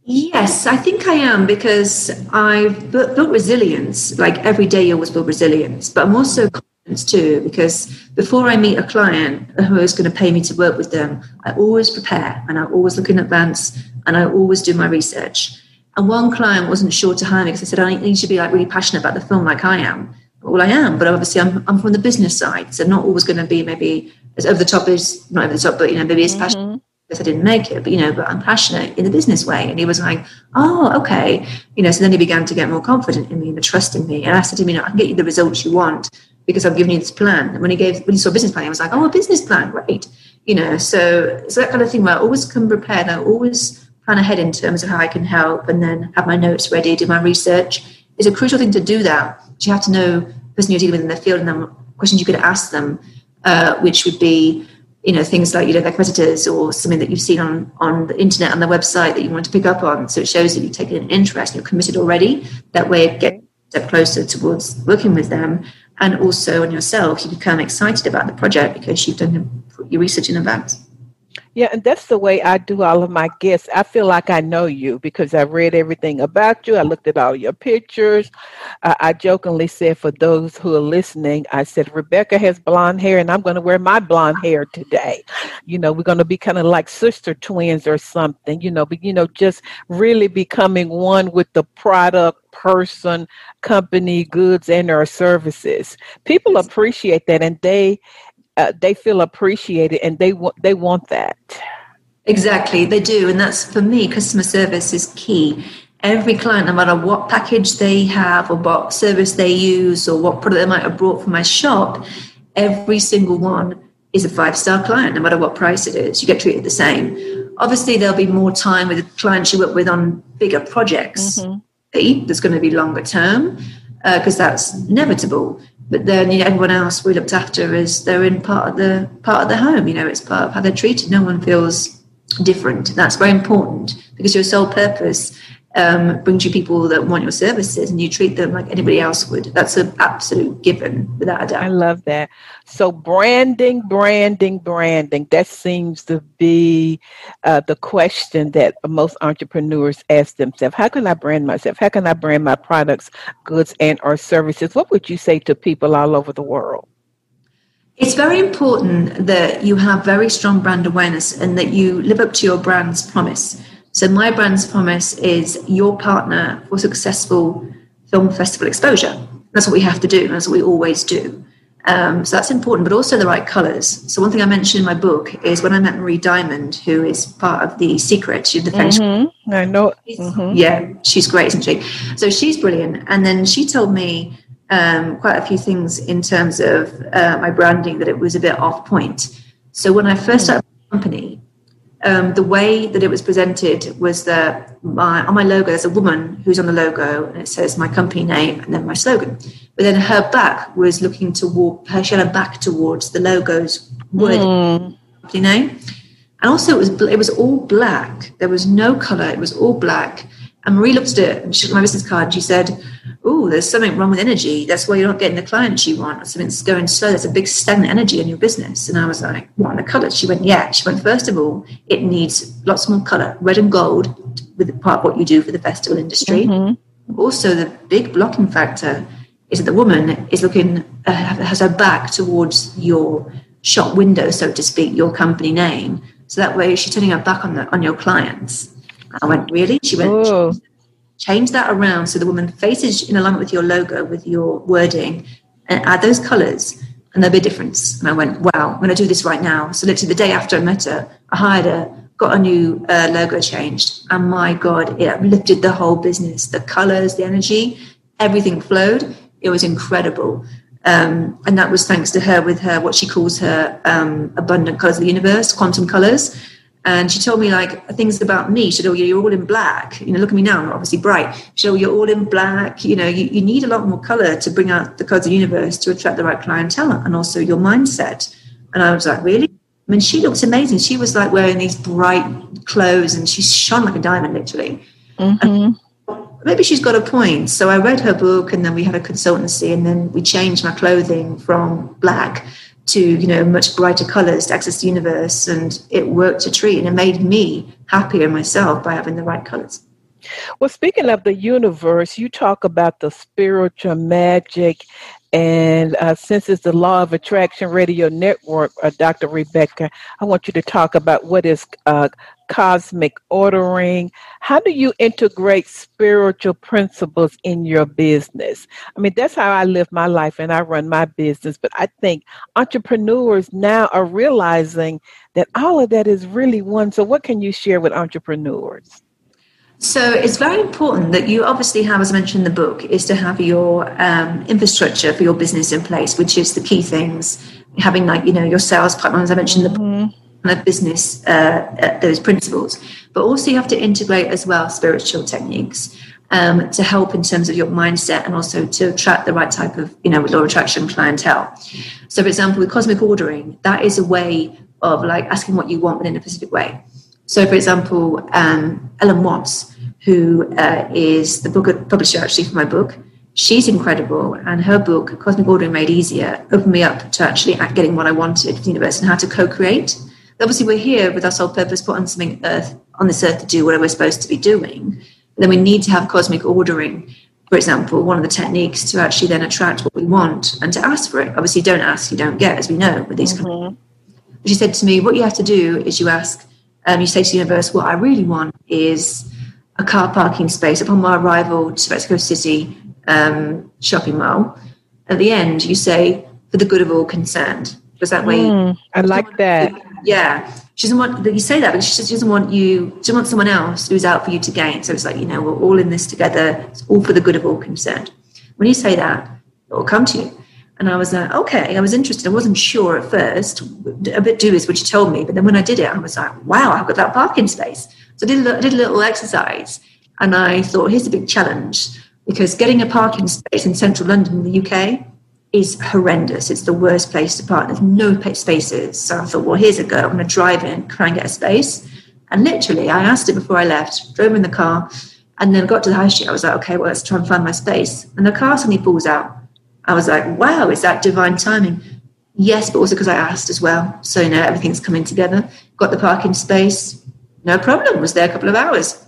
Yes, I think I am because I've built resilience. Like every day, you always build resilience, but I'm also confidence too because before I meet a client who is going to pay me to work with them, I always prepare and I always look in advance and I always do my research. And one client wasn't sure to hire me because I said I need to be like really passionate about the film, like I am. Well, I am, but obviously I'm, I'm from the business side, so not always going to be maybe as over the top as not over the top, but you know maybe as mm-hmm. Passionate I didn't make it, but you know, but I'm passionate in the business way. And he was like, oh, okay. You know, so then he began to get more confident in me and the trust in me. And I said to him, you know, I can get you the results you want because I've given you this plan. And when he gave, when he saw a business plan, I was like, oh, a business plan, great. You know, so so that kind of thing where I always come prepared. I always plan ahead in terms of how I can help and then have my notes ready, do my research. It's a crucial thing to do that. You have to know the person you're dealing with in the field and then questions you could ask them, uh, which would be, you know things like you know their competitors or something that you've seen on on the internet on their website that you want to pick up on. So it shows that you've taken an interest and you're committed already. That way it gets step closer towards working with them. And also on yourself you become excited about the project because you've done your research in advance Yeah, and that's the way I do all of my guests. I feel like I know you because I read everything about you. I looked at all your pictures. Uh, I jokingly said, for those who are listening, I said, Rebekah has blonde hair and I'm going to wear my blonde hair today. You know, we're going to be kind of like sister twins or something, you know, but, you know, just really becoming one with the product person, company, goods, and or services. People appreciate that and they uh, they feel appreciated and they want they want that. Exactly they do and that's for me customer service is key. Every client no matter what package they have or what service they use or what product they might have brought from my shop every single one is a five star client no matter what price it is. You get treated the same. Obviously there'll be more time with the clients you work with on bigger projects. Mm-hmm. that's going to be longer term because uh, that's inevitable but then you know, everyone else we looked after is they're in part of the part of the home. You know, it's part of how they're treated. No one feels different. That's very important because your sole purpose um, brings you people that want your services and you treat them like anybody else would. That's an absolute given, without a doubt. I love that. So, branding, branding, branding, that seems to be uh, the question that most entrepreneurs ask themselves. How can I brand myself? How can I brand my products, goods, and or services? What would you say to people all over the world? It's very important that you have very strong brand awareness and that you live up to your brand's promise. So my brand's promise is your partner for successful film festival exposure. That's what we have to do. That's what we always do. Um, so that's important, but also the right colors. So one thing I mentioned in my book is when I met Marie Diamond, who is part of the Secret, she's the French. Mm-hmm. I know. Mm-hmm. Yeah, she's great, isn't she? So she's brilliant. And then she told me um, quite a few things in terms of uh, my branding that it was a bit off point. So when I first started the company, um, the way that it was presented was that my, on my logo, there's a woman who's on the logo and it says my company name and then my slogan. But then her back was looking toward, her, she had her back towards the logo's word, mm. company name. And also it was, it was all black. There was no color. It was all black. And Marie looked at it and she took my business card and she said, Oh, there's something wrong with energy. That's why you're not getting the clients you want. Something's going slow. There's a big stagnant energy in your business. And I was like, What, the colours? She went, Yeah. She went, First of all, it needs lots more colour, red and gold, with part of what you do for the festival industry. Mm-hmm. Also, the big blocking factor is that the woman is looking, uh, has her back towards your shop window, so to speak, your company name. So that way she's turning her back on the on your clients. I went, really? She went, oh. change that around so the woman faces in alignment with your logo, with your wording, and add those colors, and there'll be a difference. And I went, wow, I'm going to do this right now. So literally the day after I met her, I hired her, got a new uh, logo changed, and my God, it lifted the whole business. The colors, the energy, everything flowed. It was incredible. Um, and that was thanks to her with her what she calls her um, abundant colors of the universe, quantum colors. And she told me like things about me. She said, "Oh, you're all in black. You know, look at me now. I'm obviously bright." She said, "Oh, you're all in black. You know, you, you need a lot more color to bring out the codes of the universe to attract the right clientele and also your mindset." And I was like, "Really?" I mean, she looked amazing. She was like wearing these bright clothes, and she shone like a diamond, literally. Mm-hmm. Maybe she's got a point. So I read her book, and then we had a consultancy, and then we changed my clothing from black to you know much brighter colors to access the universe and it worked a treat and it made me happier myself by having the right colors well speaking of the universe you talk about the spiritual magic and uh, since it's the Law of Attraction Radio Network, uh, Dr. Rebekah, I want you to talk about what is uh, cosmic ordering. How do you integrate spiritual principles in your business? I mean, that's how I live my life and I run my business. But I think entrepreneurs now are realizing that all of that is really one. So, what can you share with entrepreneurs? So it's very important that you obviously have, as I mentioned in the book, is to have your um, infrastructure for your business in place, which is the key things. Having like you know your sales pipeline, as I mentioned the mm-hmm. of business, uh, uh, those principles. But also you have to integrate as well spiritual techniques um, to help in terms of your mindset and also to attract the right type of you know law of attraction clientele. So, for example, with cosmic ordering, that is a way of like asking what you want, but in a specific way. So, for example, um, Ellen Watts, who uh, is the book publisher actually for my book, she's incredible, and her book Cosmic Ordering Made Easier opened me up to actually getting what I wanted in the universe and how to co-create. obviously we're here with our sole purpose, put on something earth on this earth to do what we're supposed to be doing. But then we need to have cosmic ordering, for example, one of the techniques to actually then attract what we want and to ask for it. Obviously, don't ask, you don't get, as we know with these. Mm-hmm. She said to me, "What you have to do is you ask, um, you say to the universe, what I really want is a car parking space upon my arrival to Mexico City um, shopping mall. At the end, you say, for the good of all concerned." Because that way, mm, I like that. Yeah, she doesn't want that you say that because she just doesn't want you. She wants someone else who's out for you to gain. So it's like you know we're all in this together. It's all for the good of all concerned. When you say that, it will come to you. And I was like, okay, I was interested. I wasn't sure at first, a bit dubious what she told me. But then when I did it, I was like, wow, I've got that parking space. So I did, a, did a little exercise and I thought, here's a big challenge because getting a parking space in central London in the UK is horrendous. It's the worst place to park. There's no spaces. So I thought, well, here's a go. I'm going to drive in, try and get a space. And literally, I asked it before I left, drove in the car, and then got to the high street. I was like, okay, well, let's try and find my space. And the car suddenly pulls out. I was like, wow, is that divine timing? Yes, but also because I asked as well. So, now everything's coming together. Got the parking space, no problem. Was there a couple of hours.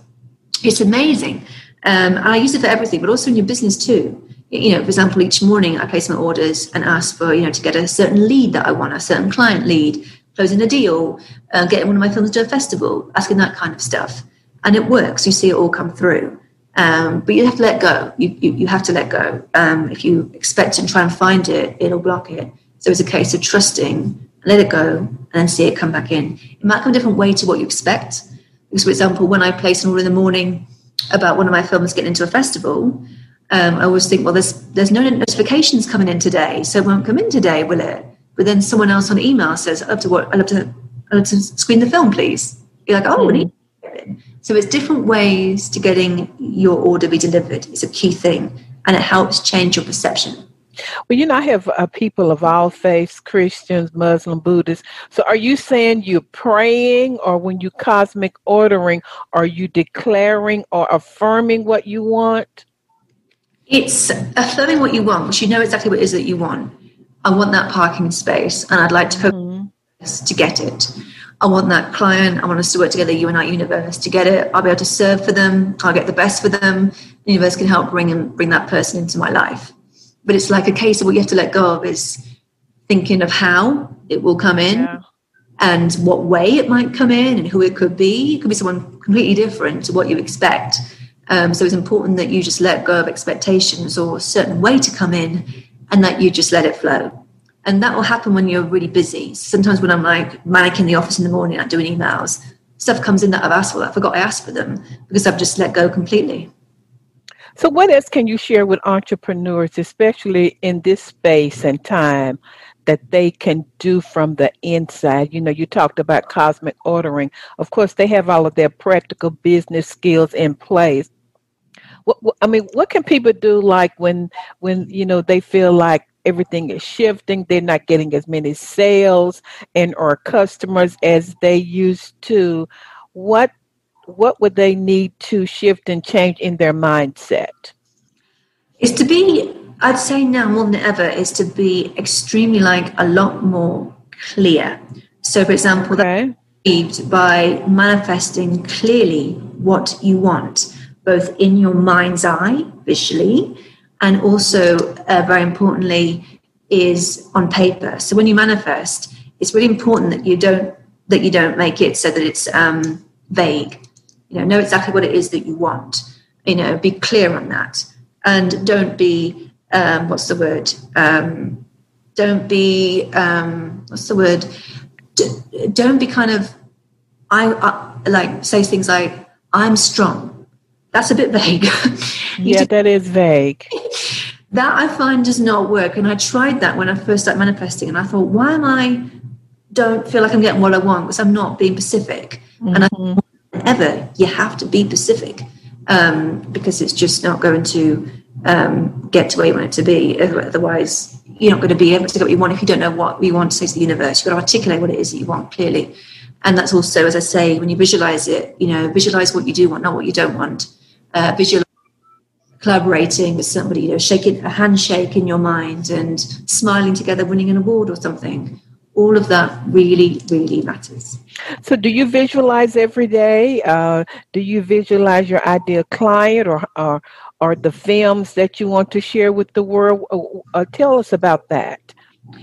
It's amazing. Um, and I use it for everything, but also in your business too you know, for example, each morning I place my orders and ask for, you know, to get a certain lead that I want, a certain client lead, closing a deal, uh, getting one of my films to a festival, asking that kind of stuff. And it works. You see it all come through. Um, but you have to let go. You, you, you have to let go. Um, if you expect and try and find it, it'll block it. So it's a case of trusting, let it go, and then see it come back in. It might come a different way to what you expect. Because, for example, when I place an order in the morning about one of my films getting into a festival, um, I always think, well, there's there's no notifications coming in today, so it won't come in today, will it? But then someone else on email says, I'd love to what I'd love to I'd love to screen the film, please. You're like, oh, mm-hmm. So it's different ways to getting your order be delivered. It's a key thing, and it helps change your perception. Well, you know, I have uh, people of all faiths Christians, Muslim, Buddhists. So are you saying you're praying, or when you cosmic ordering, are you declaring or affirming what you want? It's affirming what you want, because you know exactly what it is that you want. I want that parking space, and I'd like to mm-hmm. to get it. I want that client. I want us to work together, you and I, universe, to get it. I'll be able to serve for them. I'll get the best for them. The universe can help bring and bring that person into my life. But it's like a case of what you have to let go of is thinking of how it will come in yeah. and what way it might come in and who it could be. It could be someone completely different to what you expect. Um, so it's important that you just let go of expectations or a certain way to come in and that you just let it flow. And that will happen when you're really busy. Sometimes when I'm like manic in the office in the morning, I'm doing emails, stuff comes in that I've asked for. that I forgot I asked for them because I've just let go completely. So, what else can you share with entrepreneurs, especially in this space and time, that they can do from the inside. You know, you talked about cosmic ordering. Of course, they have all of their practical business skills in place. What, I mean, what can people do like when when you know they feel like everything is shifting, they're not getting as many sales and or customers as they used to. What what would they need to shift and change in their mindset? Is to be I'd say now more than ever is to be extremely like a lot more clear. So, for example, okay. that by manifesting clearly what you want, both in your mind's eye, visually, and also uh, very importantly, is on paper. So when you manifest, it's really important that you don't that you don't make it so that it's um, vague. You know, know exactly what it is that you want. You know, be clear on that, and don't be um, what's the word? Um, don't be um, what's the word? D- don't be kind of I, I, like say things like I'm strong. That's a bit vague. yeah, that is vague. that I find does not work, and I tried that when I first started manifesting, and I thought, why am I? Don't feel like I'm getting what I want because I'm not being specific. Mm-hmm. And I mm-hmm. ever you have to be specific um, because it's just not going to um, get to where you want it to be. Otherwise, you're not going to be able to get what you want if you don't know what you want to say to the universe. You've got to articulate what it is that you want clearly. And that's also, as I say, when you visualize it, you know, visualize what you do want, not what you don't want. Uh, visualize collaborating with somebody, you know, shaking a handshake in your mind and smiling together, winning an award or something. all of that really, really matters. So, do you visualize every day? Uh, do you visualize your ideal client or, or, or the films that you want to share with the world? Uh, uh, tell us about that.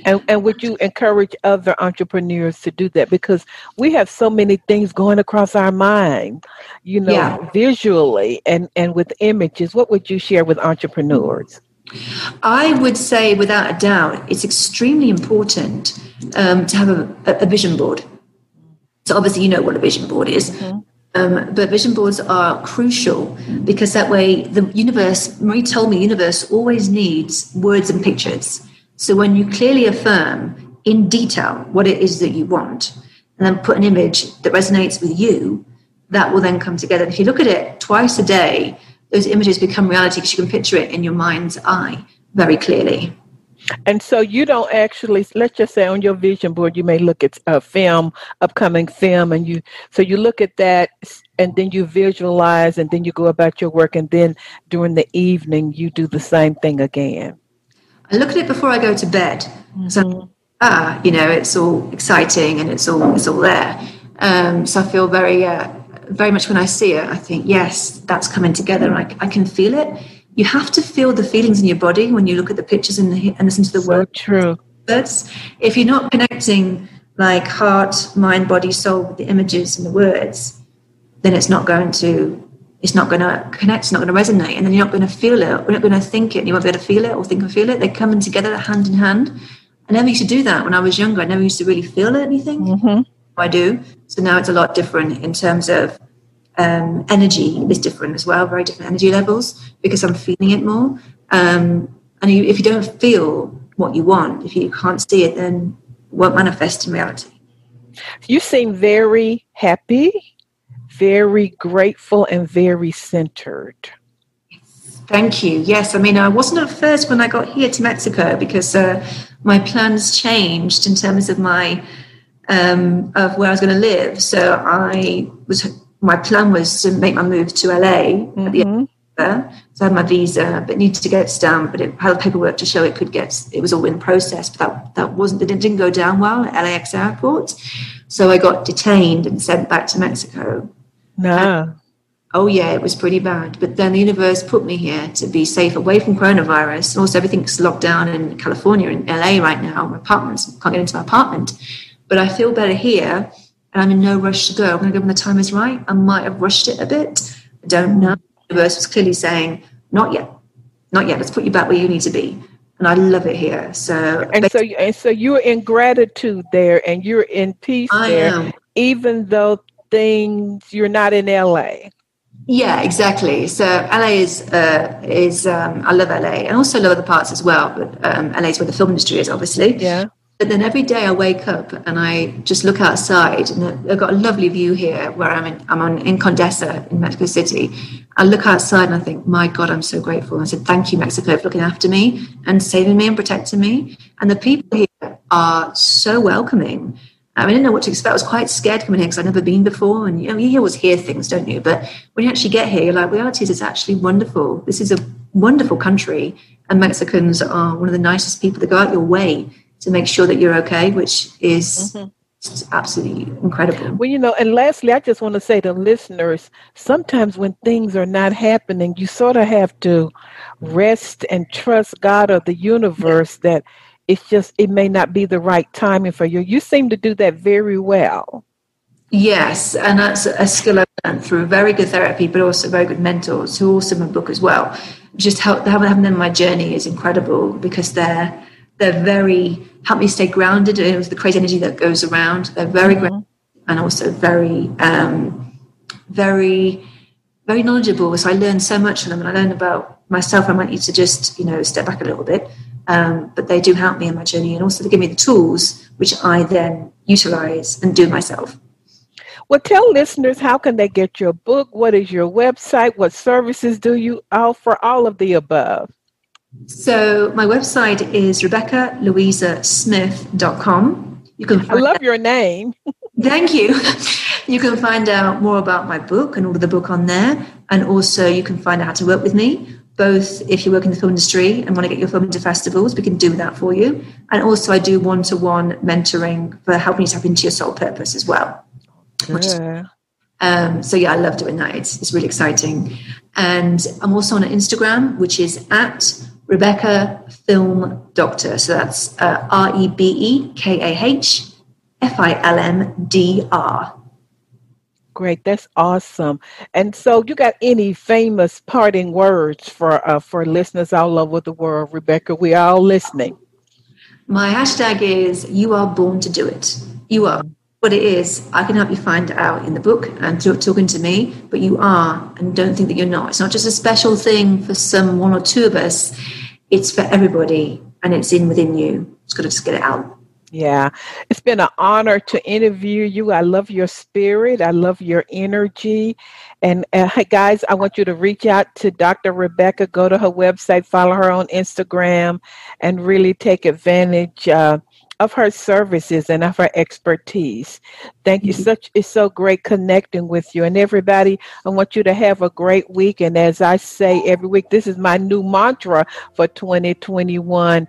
And, and would you encourage other entrepreneurs to do that? Because we have so many things going across our mind, you know, yeah. visually and, and with images. What would you share with entrepreneurs? I would say, without a doubt, it's extremely important um, to have a, a, vision board. So, obviously, you know what a vision board is. Mm-hmm. Um, but vision boards are crucial because that way the universe, Marie told me, the universe always needs words and pictures. So when you clearly affirm in detail what it is that you want, and then put an image that resonates with you, that will then come together. If you look at it twice a day, those images become reality because you can picture it in your mind's eye very clearly. And so you don't actually, let's just say on your vision board, you may look at a film, upcoming film, and you, so you look at that and then you visualize and then you go about your work. And then during the evening, you do the same thing again. I look at it before I go to bed. Mm-hmm. So, ah, you know, it's all exciting and it's all it's all there. Um, so I feel very, uh, very much when I see it, I think, yes, that's coming together. I, I can feel it. You have to feel the feelings in your body when you look at the pictures and, the, and listen to the so words. True. Words. If you're not connecting like heart, mind, body, soul with the images and the words, then it's not going to it's not going to connect, it's not going to resonate, and then you're not going to feel it, you're not going to think it, and you won't be able to feel it or think and feel it. They're coming together hand in hand. I never used to do that when I was younger. I never used to really feel anything. Mm-hmm. I do. So now it's a lot different in terms of um, energy is different as well, very different energy levels because I'm feeling it more. Um, and you, if you don't feel what you want, if you can't see it, then it won't manifest in reality. You seem very happy very grateful and very centered. Thank you. Yes, I mean, I wasn't at first when I got here to Mexico because uh, my plans changed in terms of my um, of where I was going to live. So I was my plan was to make my move to LA mm-hmm. at the end. Mm-hmm. So I had my visa, but needed to get stamped. But it had paperwork to show it could get. It was all in process, but that that wasn't. It didn't go down well at LAX airport. So I got detained and sent back to Mexico. No. oh yeah, it was pretty bad. But then the universe put me here to be safe away from coronavirus. And Also, everything's locked down in California and LA right now. My apartments can't get into my apartment. But I feel better here, and I'm in no rush to go. I'm going to go when the time is right. I might have rushed it a bit. I don't know. The universe was clearly saying, "Not yet, not yet. Let's put you back where you need to be." And I love it here. So and so and so you're in gratitude there, and you're in peace I there, am. even though things you're not in LA. Yeah, exactly. So LA is uh, is um, I love LA and also love other parts as well, but um, LA is where the film industry is, obviously. Yeah. But then every day I wake up and I just look outside, and I've got a lovely view here where I'm in. I'm on in Condesa in Mexico City. I look outside and I think, my God, I'm so grateful. I said, thank you, Mexico, for looking after me and saving me and protecting me. And the people here are so welcoming. I didn't know what to expect. I was quite scared coming here because I'd never been before. And you know, you always hear things, don't you? But when you actually get here, you're like, reality is it's actually wonderful. This is a wonderful country. And Mexicans are one of the nicest people that go out your way to make sure that you're okay, which is mm-hmm. absolutely incredible. Well, you know, and lastly, I just want to say to listeners sometimes when things are not happening, you sort of have to rest and trust God or the universe yeah. that it's just it may not be the right timing for you. You seem to do that very well. Yes, and that's a skill I've learned through very good therapy, but also very good mentors who also in my book as well. Just help having them in my journey is incredible because they're they're very help me stay grounded and the crazy energy that goes around. They're very mm-hmm. and also very um, very very knowledgeable. So I learned so much from them, and I learned about myself. I might need to just you know step back a little bit um, but they do help me in my journey and also they give me the tools which I then utilize and do myself. Well, tell listeners how can they get your book? What is your website? What services do you offer? All of the above. So my website is RebekahLouisaSmith.com. You can I love out- your name. Thank you. You can find out more about my book and order the book on there. And also you can find out how to work with me both if you work in the film industry and want to get your film into festivals, we can do that for you. And also, I do one to one mentoring for helping you tap into your soul purpose as well. Yeah. Um, so yeah, I love doing that. It's, it's really exciting. And I'm also on Instagram, which is at Rebekah Film Doctor. So that's uh, R E B E K A H F I L M D R. Great, that's awesome. And so, you got any famous parting words for uh, for listeners all over the world, Rebekah? We are all listening. My hashtag is you are born to do it. You are what it is. I can help you find out in the book and talking to me, but you are, and don't think that you're not. It's not just a special thing for some one or two of us. It's for everybody, and it's in within you. It's got to just get it out. Yeah, it's been an honor to interview you. I love your spirit. I love your energy. And uh, hey, guys, I want you to reach out to Dr. Rebekah. Go to her website, follow her on Instagram, and really take advantage uh, of her services and of her expertise. Thank you. Such it's so great connecting with you. And everybody, I want you to have a great week. And as I say every week, this is my new mantra for 2021.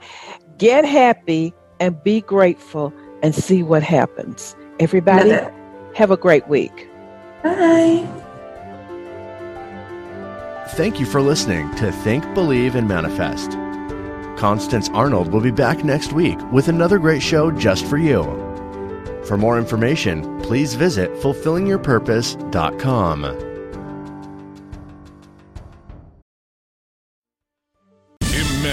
Get happy and be grateful and see what happens. Everybody, have a great week. Bye. Thank you for listening to Think, Believe, and Manifest. Constance Arnold will be back next week with another great show just for you. For more information, please visit fulfillingyourpurpose.com.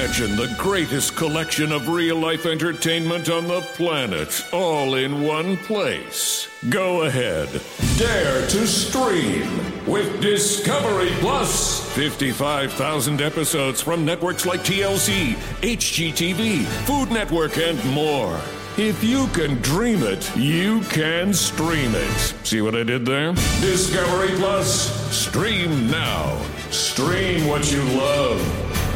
Imagine the greatest collection of real life entertainment on the planet, all in one place. Go ahead, dare to stream with Discovery Plus. 55,000 episodes from networks like TLC, HGTV, Food Network, and more. If you can dream it, you can stream it. See what I did there? Discovery Plus, stream now. Stream what you love